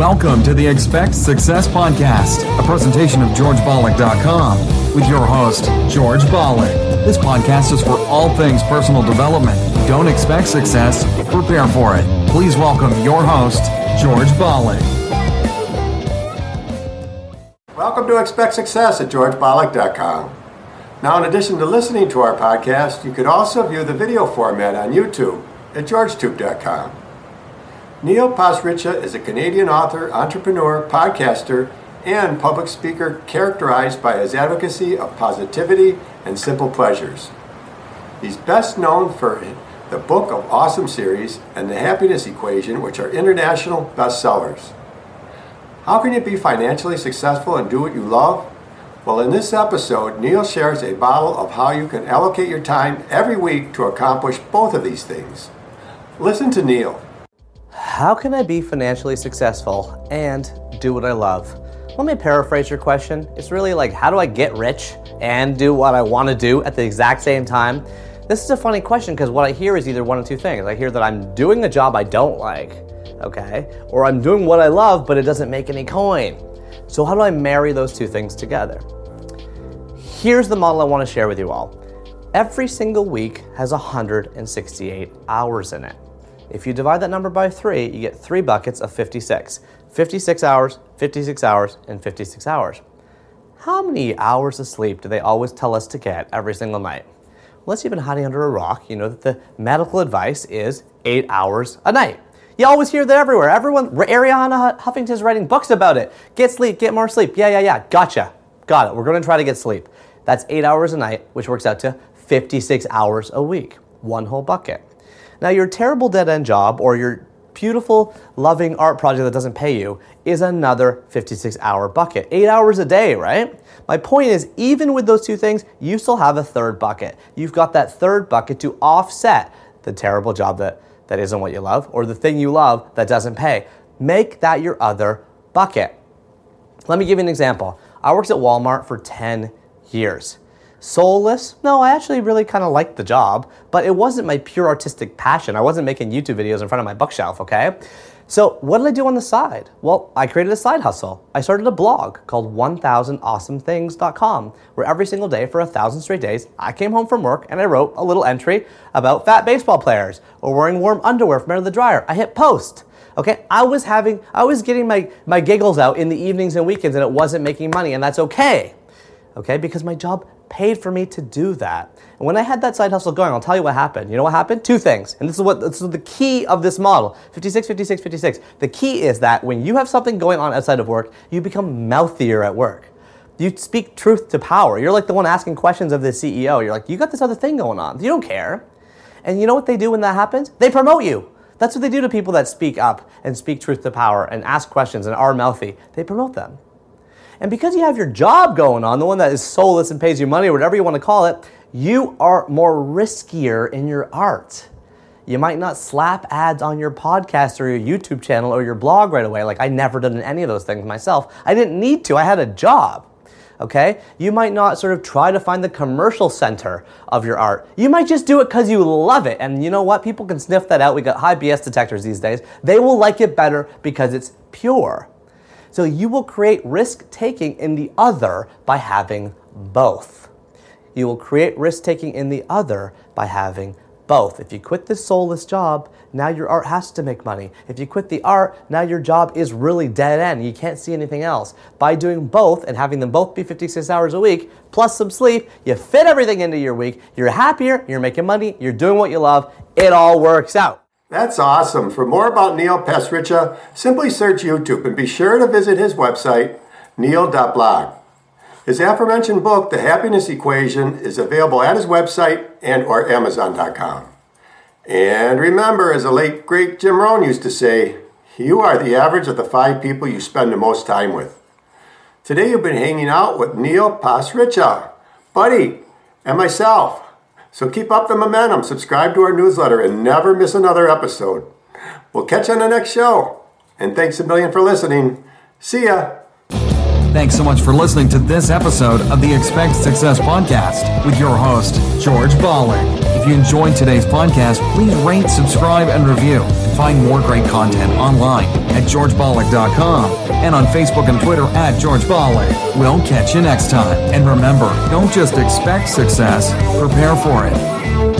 Welcome to the Expect Success Podcast, a presentation of GeorgeBollock.com with your host, George Bollock. This podcast is for all things personal development. Don't expect success, prepare for it. Please welcome your host, George Bollock. Welcome to Expect Success at GeorgeBollock.com. Now, in addition to listening to our podcast, you could also view the video format on YouTube at GeorgeTube.com. Neil Pasricha is a Canadian author, entrepreneur, podcaster, and public speaker characterized by his advocacy of positivity and simple pleasures. He's best known for the Book of Awesome series and the Happiness Equation, which are international bestsellers. How can you be financially successful and do what you love? Well, in this episode, Neil shares a model of how you can allocate your time every week to accomplish both of these things. Listen to Neil. How can I be financially successful and do what I love? Let me paraphrase your question. It's really like, how do I get rich and do what I want to do at the exact same time? This is a funny question because what I hear is either one of two things. I hear that I'm doing a job I don't like, okay, or I'm doing what I love but it doesn't make any coin. So, how do I marry those two things together? Here's the model I want to share with you all. Every single week has 168 hours in it. If you divide that number by three, you get three buckets of 56. 56 hours, 56 hours, and 56 hours. How many hours of sleep do they always tell us to get every single night? Unless you've been hiding under a rock, you know that the medical advice is eight hours a night. You always hear that everywhere. Everyone, Arianna Huffington's writing books about it. Get sleep, get more sleep. Yeah, yeah, yeah. Gotcha. Got it. We're going to try to get sleep. That's eight hours a night, which works out to 56 hours a week. One whole bucket. Now, your terrible dead end job or your beautiful, loving art project that doesn't pay you is another 56 hour bucket. Eight hours a day, right? My point is, even with those two things, you still have a third bucket. You've got that third bucket to offset the terrible job that, that isn't what you love or the thing you love that doesn't pay. Make that your other bucket. Let me give you an example. I worked at Walmart for 10 years. Soulless? No, I actually really kind of liked the job, but it wasn't my pure artistic passion. I wasn't making YouTube videos in front of my bookshelf, okay? So, what did I do on the side? Well, I created a side hustle. I started a blog called 1000awesomethings.com, where every single day for a thousand straight days, I came home from work and I wrote a little entry about fat baseball players or wearing warm underwear from under the dryer. I hit post. Okay, I was having, I was getting my, my giggles out in the evenings and weekends and it wasn't making money, and that's okay. Okay, because my job paid for me to do that. And when I had that side hustle going, I'll tell you what happened. You know what happened? Two things. And this is what this is the key of this model. 56, 56, 56. The key is that when you have something going on outside of work, you become mouthier at work. You speak truth to power. You're like the one asking questions of the CEO. You're like, you got this other thing going on. You don't care. And you know what they do when that happens? They promote you. That's what they do to people that speak up and speak truth to power and ask questions and are mouthy. They promote them. And because you have your job going on, the one that is soulless and pays you money or whatever you want to call it, you are more riskier in your art. You might not slap ads on your podcast or your YouTube channel or your blog right away. Like I never done any of those things myself. I didn't need to. I had a job. Okay? You might not sort of try to find the commercial center of your art. You might just do it because you love it. And you know what? People can sniff that out. We got high BS detectors these days. They will like it better because it's pure. So you will create risk taking in the other by having both. You will create risk taking in the other by having both. If you quit this soulless job, now your art has to make money. If you quit the art, now your job is really dead end. You can't see anything else. By doing both and having them both be 56 hours a week, plus some sleep, you fit everything into your week. You're happier, you're making money, you're doing what you love. It all works out. That's awesome. For more about Neil Pasricha, simply search YouTube and be sure to visit his website, neil.blog. His aforementioned book, The Happiness Equation, is available at his website and or amazon.com. And remember, as the late great Jim Rohn used to say, you are the average of the five people you spend the most time with. Today you've been hanging out with Neil Pasricha, Buddy, and myself. So keep up the momentum, subscribe to our newsletter, and never miss another episode. We'll catch you on the next show. And thanks a million for listening. See ya. Thanks so much for listening to this episode of the Expect Success Podcast with your host, George Bollick. If you enjoyed today's podcast, please rate, subscribe, and review. And find more great content online at georgebollick.com and on Facebook and Twitter at George Bollick. We'll catch you next time. And remember, don't just expect success, prepare for it.